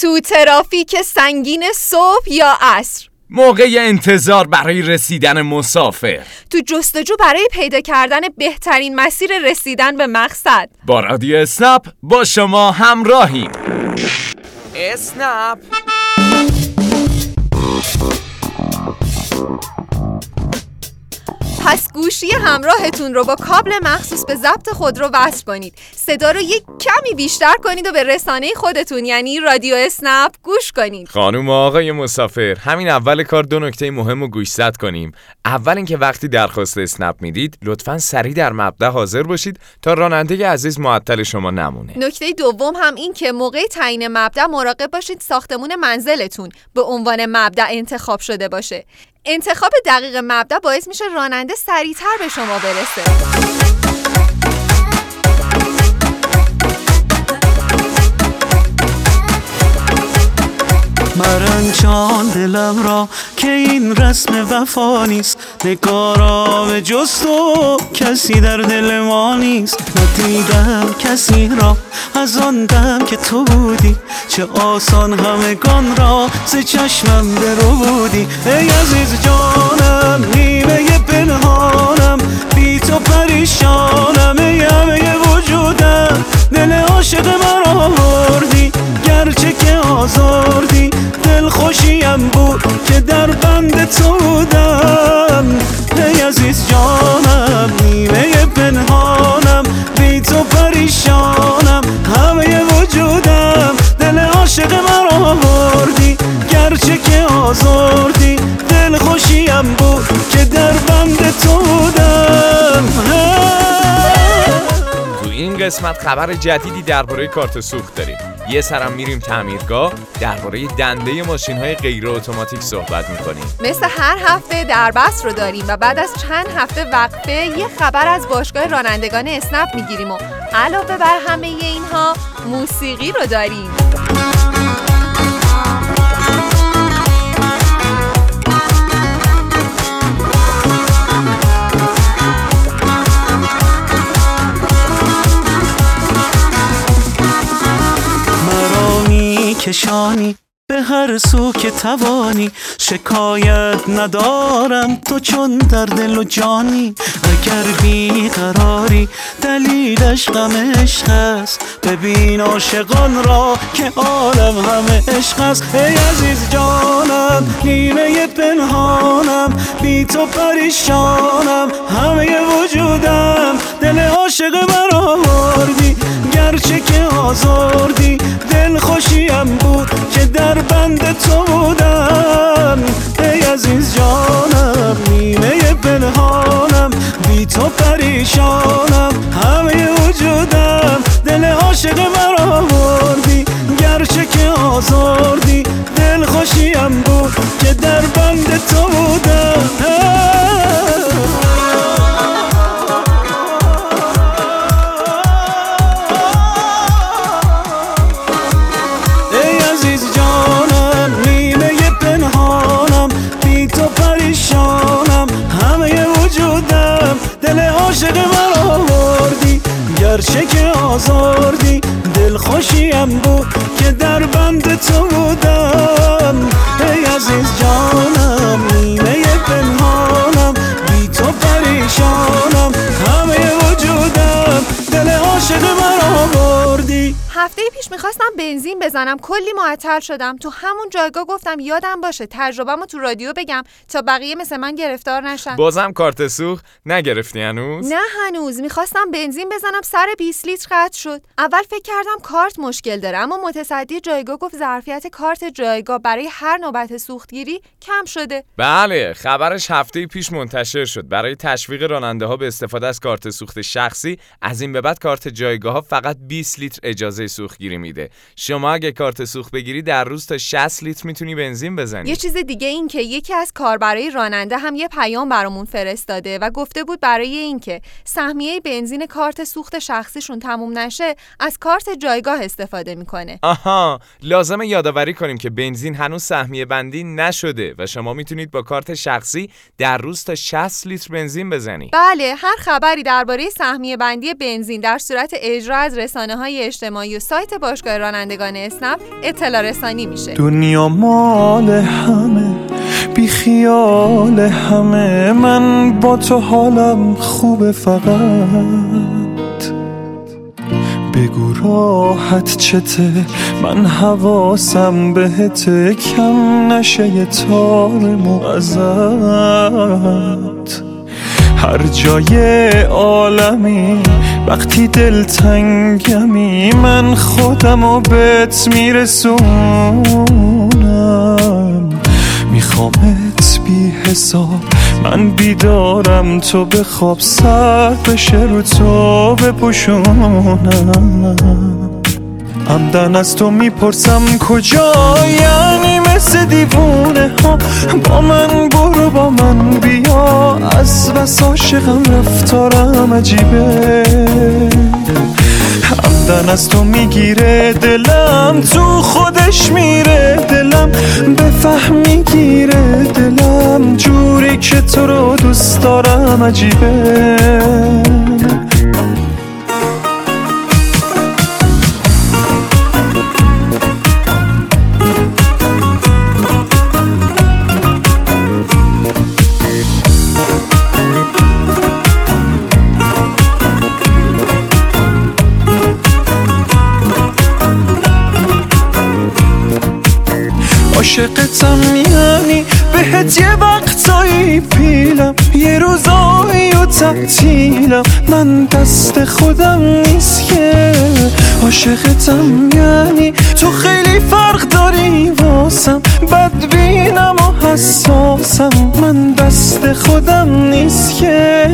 تو ترافیک سنگین صبح یا عصر؟ موقع انتظار برای رسیدن مسافر. تو جستجو برای پیدا کردن بهترین مسیر رسیدن به مقصد. با رادیو اسنپ با شما همراهیم. اسنپ. پس گوشی همراهتون رو با کابل مخصوص به ضبط خودرو وصل کنید. صدا رو یک کمی بیشتر کنید و به رسانه خودتون یعنی رادیو اسنپ گوش کنید. خانم و آقای مسافر همین اول کار دو نکته مهم رو گوشزد کنیم. اول اینکه وقتی درخواست اسنپ می‌دید لطفا سریع در مبدا حاضر باشید تا راننده عزیز معطل شما نمونه. نکته دوم هم این که موقع تعیین مبدا مراقب باشید ساختمون منزلتون به عنوان مبدا انتخاب شده باشه. انتخاب دقیق مبدا باعث میشه راننده سریعتر به شما برسه. مرنجان دلم را که این رسم وفا نیست. نگارا به جز تو کسی در دل ما نیست. ندیدم کسی را از آن دم که تو بودی. چه آسان همگان را ز چشمم برو بودی. ای عزیز جانم نیمه پنهانم. بی تو پریشانم ای همه وجودم. دل عاشق مرا بردی گرچه که آزردی دل خوشیم بود که در بند تو بودم. ای عزیز جانم نیمه پنهانم بی تو پریشانم. همه وجودم دل عاشق مرا بردی گرچه که آزردی قسمت خبر جدیدی درباره کارت سوخت داریم. یه سرم میریم تعمیرگاه درباره دنده ماشین های غیر اتوماتیک صحبت می‌کنیم. مثل هر هفته دربست رو داریم و بعد از چند هفته وقفه یه خبر از باشگاه رانندگان اسنپ می‌گیریم و علاوه بر همه اینها موسیقی رو داریم. میکشانی به هر سو که توانی. شکایت ندارم تو چون در دل و جانی. اگر بیقراری دلیلش غم عشق است. ببین عاشقان را که عالم همه عشق است. ای عزیز جانم نیمه پنهانم. بی تو پریشانم همه وجودم. دل عاشق بردی گرچه که آزردی دل خوشیم بود که در بند تو بودم. ای عزیز جانم نیمه پنهانم بی تو پریشانم. همه وجودم دل عاشق مرا بردی گرچه که آزردی دل خوشیم بود که در بند تو بودم. هفته پیش می‌خواستم بنزین بزنم. کلی معطل شدم. تو همون جایگاه گفتم یادم باشه. تجربهمو تو رادیو بگم تا بقیه مثل من گرفتار نشن. بازم کارت سوخت نگرفتی هنوز؟ نه هنوز. می‌خواستم بنزین بزنم. سر 20 لیتر قطع شد. اول فکر کردم کارت مشکل داره اما متصدی جایگاه گفت ظرفیت کارت جایگاه برای هر نوبت سوختگیری کم شده. بله خبرش هفته پیش منتشر شد. برای تشویق راننده ها به استفاده از کارت سوخت شخصی از این به بعد کارت جایگاه ها فقط 20 لیتر اجازه سوختگیری میده. شما اگه کارت سوخت بگیری در روز تا 60 لیتر می‌تونی بنزین بزنی. یه چیز دیگه این که یکی از کاربرای راننده هم یه پیام برامون فرستاده و گفته بود برای اینکه سهمیه بنزین کارت سوخت شخصیشون تموم نشه از کارت جایگاه استفاده می‌کنه. آها لازمه یادآوری کنیم که بنزین هنوز سهمیه بندی نشده و شما می‌تونید با کارت شخصی در روز تا 60 لیتر بنزین بزنی. بله هر خبری درباره سهمیه بندی بنزین در صورت اجرا از رسانه های اجتماعی و سایت باشگاه رانندگان اسنپ اطلاع رسانی میشه. دنیا مال همه بی خیال همه. من با تو حالم خوبه فقط. بگو راحت چته من حواسم بهت کم نشه یه تار ازت. هر جای عالمی وقتی دل تنگمی من خودمو بهت میرسونم. میخوامت بی حساب من بیدارم تو بخواب سر بشه رو تو بپوشونم. همدن از تو می‌پرسم کجا؟ یعنی مثل دیوونه ها. با من برو با من بیا. از بس عاشقم رفتارم عجیبه. همدن از تو می‌گیره دلم. تو خودش میره دلم. بفهم می‌گیره دلم. جوری که تو رو دوست دارم عجیبه. عاشقتم یعنی بهت یه وقتایی پیلم. یه روزایی و تعطیلم. من دست خودم نیست که عاشقتم یعنی. تو خیلی فرق داری واسم. بدبینم و حساسم. من دست خودم نیست که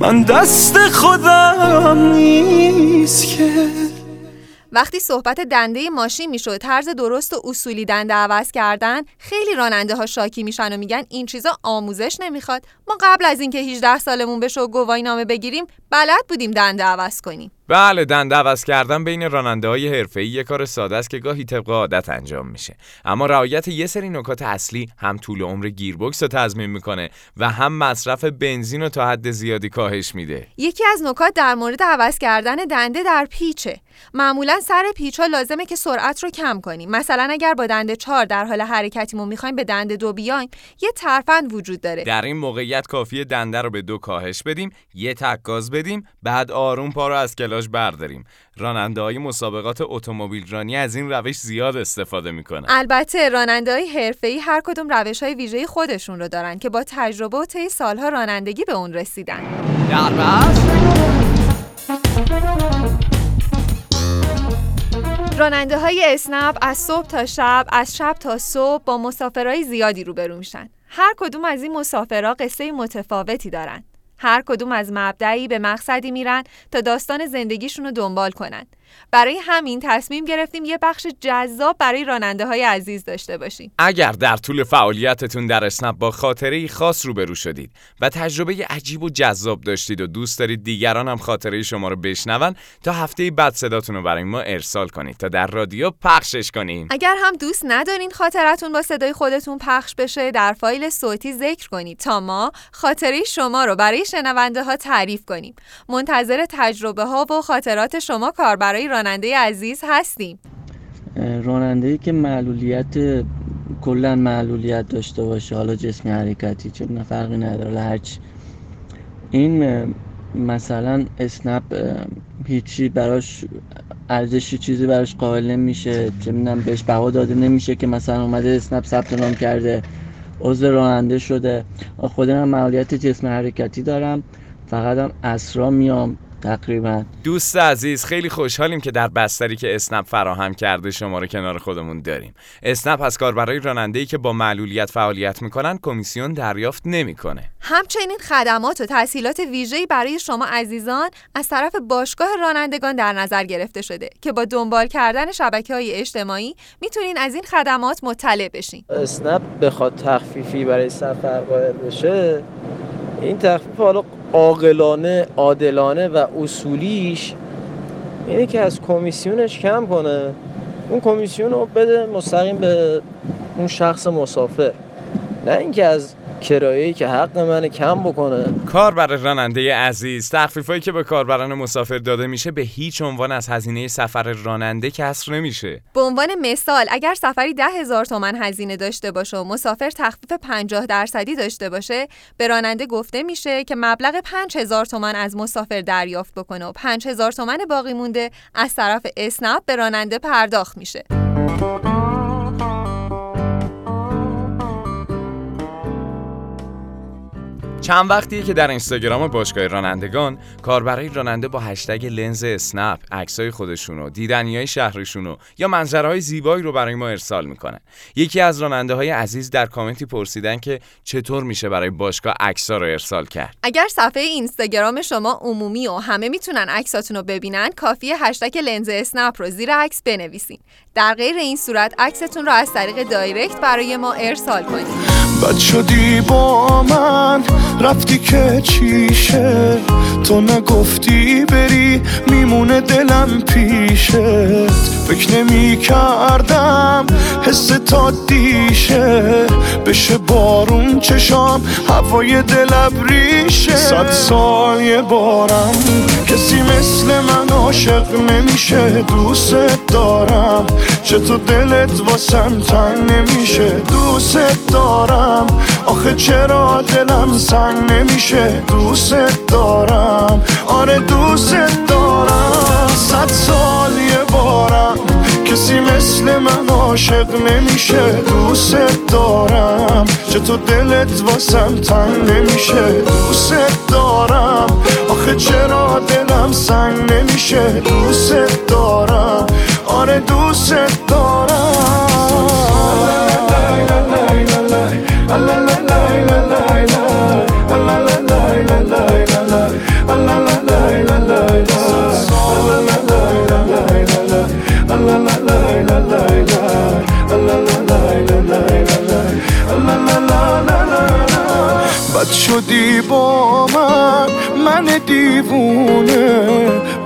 من دست خودم نیست که وقتی صحبت دنده ماشین می‌شد طرز درست و اصولی دنده عوض کردن خیلی راننده ها شاکی میشن و میگن این چیزا آموزش نمی‌خواد. ما قبل از اینکه 18 سالمون بشه و گواهی نامه بگیریم بلد بودیم دنده عوض کنیم. بله دنده عوض کردن بین راننده های حرفه‌ای یه کار ساده است که گاهی طبق عادت انجام میشه. اما رعایت یه سری نکات اصلی هم طول عمر گیربکس رو تضمین می‌کنه و هم مصرف بنزین رو تا حد زیادی کاهش میده. یکی از نکات در مورد عوض کردن دنده در پیچه. معمولا سر پیچ ها لازمه که سرعت رو کم کنیم. مثلا اگر با دنده 4 در حال حرکتیمون می‌خوایم به دنده دو بیایم یه ترفند وجود داره. در این موقعیت کافیه دنده رو به دو کاهش بدیم یه تک گاز بدیم بعد آروم پا رو از کلاش برداریم. راننده های مسابقات اتومبیل رانی از این روش زیاد استفاده می‌کنن. البته راننده های حرفه‌ای هر کدوم روش های ویژه خودشون رو دارن که با تجربه و طی سالها رانندگی به اون رسیدن. راننده های اسنپ از صبح تا شب از شب تا صبح با مسافرهای زیادی روبرو میشن. هر کدوم از این مسافرها قصه متفاوتی دارن. هر کدوم از مبدعی به مقصدی میرن تا داستان زندگیشون رو دنبال کنن. برای همین تصمیم گرفتیم یه بخش جذاب برای راننده های عزیز داشته باشیم. اگر در طول فعالیتتون در اسنپ با خاطره خاص روبرو شدید و تجربه عجیب و جذاب داشتید و دوست دارید دیگران هم خاطره شما رو بشنون تا هفته بعد صداتون رو برای ما ارسال کنید تا در رادیو پخشش کنیم. اگر هم دوست ندارین خاطرتون با صدای خودتون پخش بشه در فایل صوتی ذکر کنید تا ما خاطره شما رو برای شنونده ها تعریف کنیم. منتظر تجربه ها و خاطرات شما کاربرای راننده عزیز هستیم. راننده ای که معلولیت کلا معلولیت داشته باشه حالا جسمی حرکتی چه فرقی نداره هرچی این مثلا اسنپ هیچی براش ارزشی چیزی براش قائل نمیشه. چه می‌دونم بهش بها داده نمیشه که مثلا اومده اسنپ ثبت نام کرده عضو راننده شده. خودم معلولیت جسم حرکتی دارم. فقط هم اسرا میام. تقریبا. دوست عزیز خیلی خوشحالیم که در بستری که اسنپ فراهم کرده شما رو کنار خودمون داریم. اسنپ از کاربرای راننده‌ای که با معلولیت فعالیت می‌کنن کمیسیون دریافت نمی‌کنه. همچنین خدمات و تسهیلات ویژه‌ای برای شما عزیزان از طرف باشگاه رانندگان در نظر گرفته شده که با دنبال کردن شبکه های اجتماعی می‌تونین از این خدمات مطلع بشین. اسنپ بخواد تخفیفی برای سفر قائل بشه این تخفیف حالا عاقلانه عادلانه و اصولیش اینه که از کمیسیونش کم کنه. اون کمیسیون رو بده مستقیم به اون شخص مسافر. نه اینکه از کرایه‌ای که حق منه کم بکنه. کاربر راننده عزیز تخفیفایی که به کاربران مسافر داده میشه به هیچ عنوان از هزینه سفر راننده کسر نمیشه. به عنوان مثال اگر سفری ده هزار تومن هزینه داشته باشه و مسافر تخفیف 50 درصدی داشته باشه به راننده گفته میشه که مبلغ 5000 تومن از مسافر دریافت بکنه و 5000 تومن باقی مونده از طرف اسنپ به راننده پرداخت میشه. چند وقتیه که در اینستاگرام باشگاه رانندگان کاربرای راننده با هشتگ لنز اسنپ عکسای خودشونو دیدنیای شهرشونو یا منظرهای زیبایی رو برای ما ارسال می‌کنن. یکی از راننده های عزیز در کامنتی پرسیدن که چطور میشه برای باشگاه عکسا رو ارسال کرد. اگر صفحه اینستاگرام شما عمومی و همه می‌تونن عکساتون رو ببینن کافیه هشتگ لنز اسنپ رو زیر عکس بنویسین. در غیر این صورت عکستون رو از طریق دایرکت برای ما ارسال کنید. بد شدی با من رفتی که چیشه؟ تو نگفتی بری میمونه دلم پیشت. فکر نمی کردم حس تا دیشه. بشه بارون چشام هوای دلم ریشه صد سال یه بارم کسی مثل من عاشق نمیشه دوست دارم. چطور دلت واسم تنگ نمیشه؟ دوست دارم. آخه چرا دلم سنگ نمیشه؟ دوست دارم. آره دوست دارم. صد سال یه بارم. کسی مثل من عاشق نمیشه دوست دارم. چطور دلت واسم تنگ نمیشه دوست دارم. آخه چرا دلم سنگ نمیشه؟ دوست دارم. آره دوست بد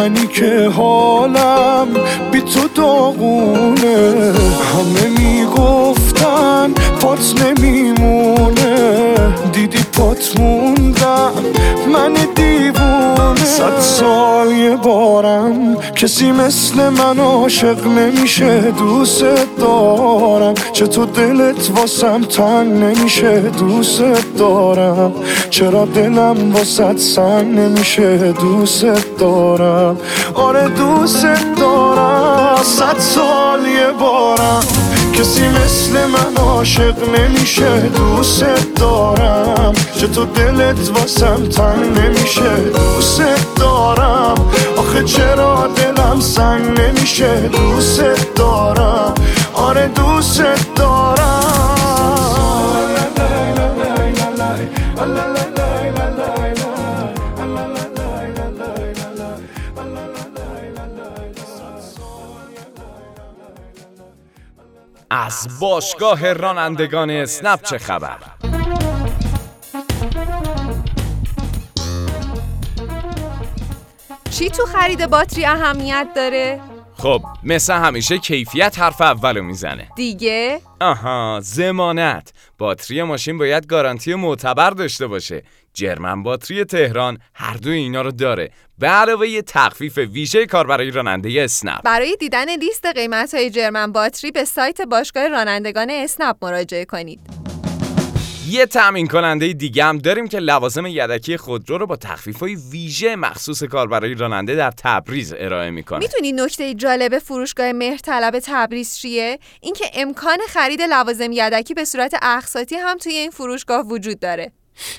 منی که حالم بی تو داغونه. همه می‌گفتن پات نمیمونه. دیدی پات موندم. من دیوونه صد سال یه بارم. کسی مثل من عاشق نمیشه دوست دارم. چطور دلت واسم تنگ نمیشه دوست دارم. چرا دلم واسط سنگ نمیشه دوست دارم. آره دوست دارم صد سال یه بارم. کسی مثل من عاشق نمیشه دوست دارم. چطور دلت واسم تنگ نمیشه دوست دارم. آخه چرا دلم سنگ نمیشه؟ دوست دارم. آره دوست دارم. از باشگاه رانندگان اسنپ چه خبر چی تو خرید باتری اهمیت داره؟ خب مثل همیشه کیفیت حرف اولو می‌زنه. دیگه؟ آها زمانت باتری ماشین باید گارانتی معتبر داشته باشه. جرمن باتری تهران هر دو اینا رو داره. به علاوه یه تخفیف ویژه کار برای راننده اسنپ. برای دیدن لیست قیمت های جرمن باتری به سایت باشگاه رانندگان اسنپ مراجعه کنید. یه تأمین کننده دیگه هم داریم که لوازم یدکی خودرو رو با تخفیف های ویژه مخصوص کار برای راننده در تبریز ارائه می‌کنه. می‌تونی نکته جالب فروشگاه مهرطلب تبریز چیه؟ اینکه امکان خرید لوازم یدکی به صورت اقساطی هم توی این فروشگاه وجود داره.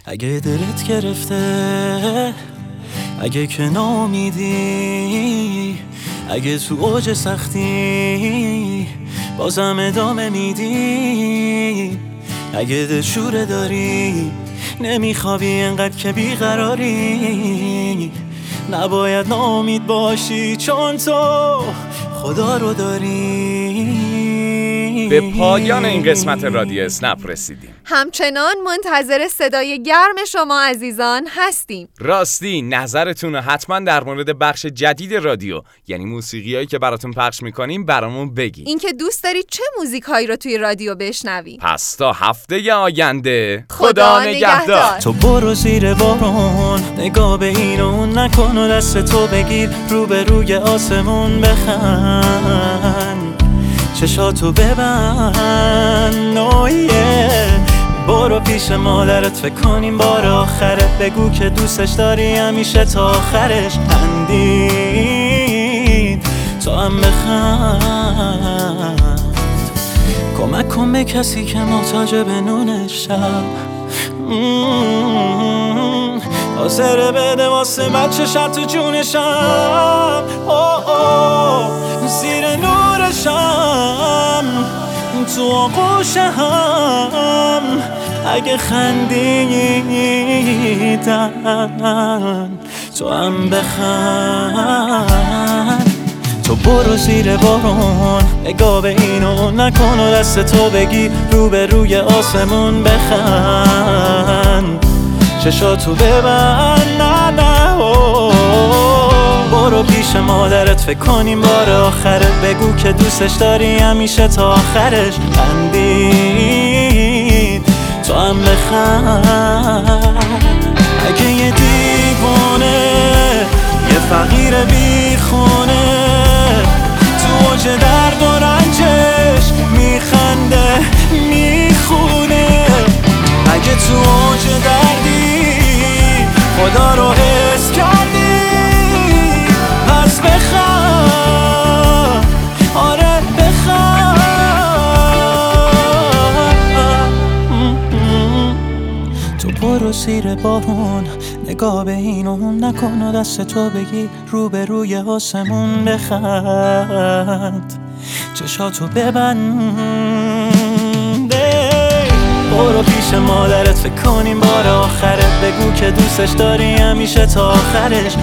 اگه دلت گرفته اگه که نامیدی اگه تو اوج سختی بازم ادامه میدی. اگه دلشوره داری نمیخوابی انقدر که بیقراری. نباید نامید باشی چون تو خدا رو داری. به پایان این قسمت رادیو اسنپ رسیدیم. همچنان منتظر صدای گرم شما عزیزان هستیم. راستی نظرتون رو حتما در مورد بخش جدید رادیو یعنی موسیقی هایی که براتون پخش می‌کنیم برامون بگید. اینکه دوست دارید چه موزیک هایی رو توی رادیو بشنویم پس تا هفته آینده خدا نگهدار. تو برو زیر بارون نگاه به این اون نکن و دست تو بگیر رو به روی آسمون بخند. چشاتو ببند. نویه برو پیش مادرت فکر کنیم بار آخره. بگو که دوستش داری همیشه تا آخرش خندید. تو هم بخند. کمک کن به کسی که محتاج به نون شب. حاضر بده واسه بچه تو جونشم. اوه اوه. زیر نورشم. تو آغوش هم اگه خندیدن تو هم بخند. تو برو زیر بارون نگاه به این و اون نکن و دست تو بگی رو به روی آسمون بخند. چشاتو ببند نه نه. برو پیش مادرت فکر کنیم بار آخره بگو که دوستش داری همیشه تا آخرش خندید. تو هم بخند. اگه یه دیوانه یه فقیر بیخونه. تو اوج درد و رنجش میخنده. خدا رو حس کردی؟ پس آره بخند تو برو زیر بارون نگاه به این و اون نکن و دست تو بگی رو به روی آسمون بخند. چشاتو ببند. برو پیش مادرت فکر کنیم بار آخره بگو. دوستش داری همیشه تا آخرش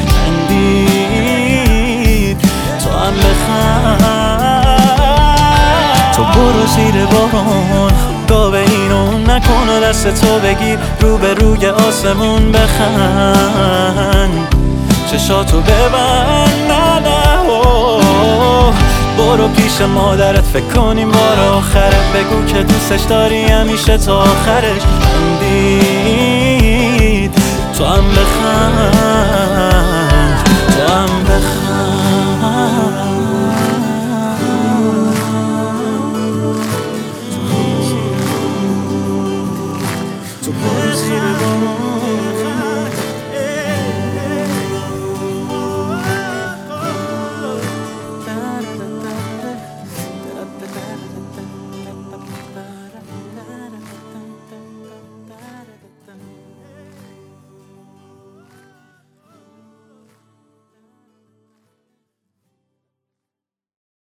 خندید. تو هم بخند. تو برو زیر بارون. گاه به این اون نکن و دست تو بگیر. رو به روی آسمون بخند. چشاتو ببند. نه نه. برو پیش مادرت. فکر کنیم بار آخره بگو که دوستش داری همیشه تا آخرش خندید. تو هم بخند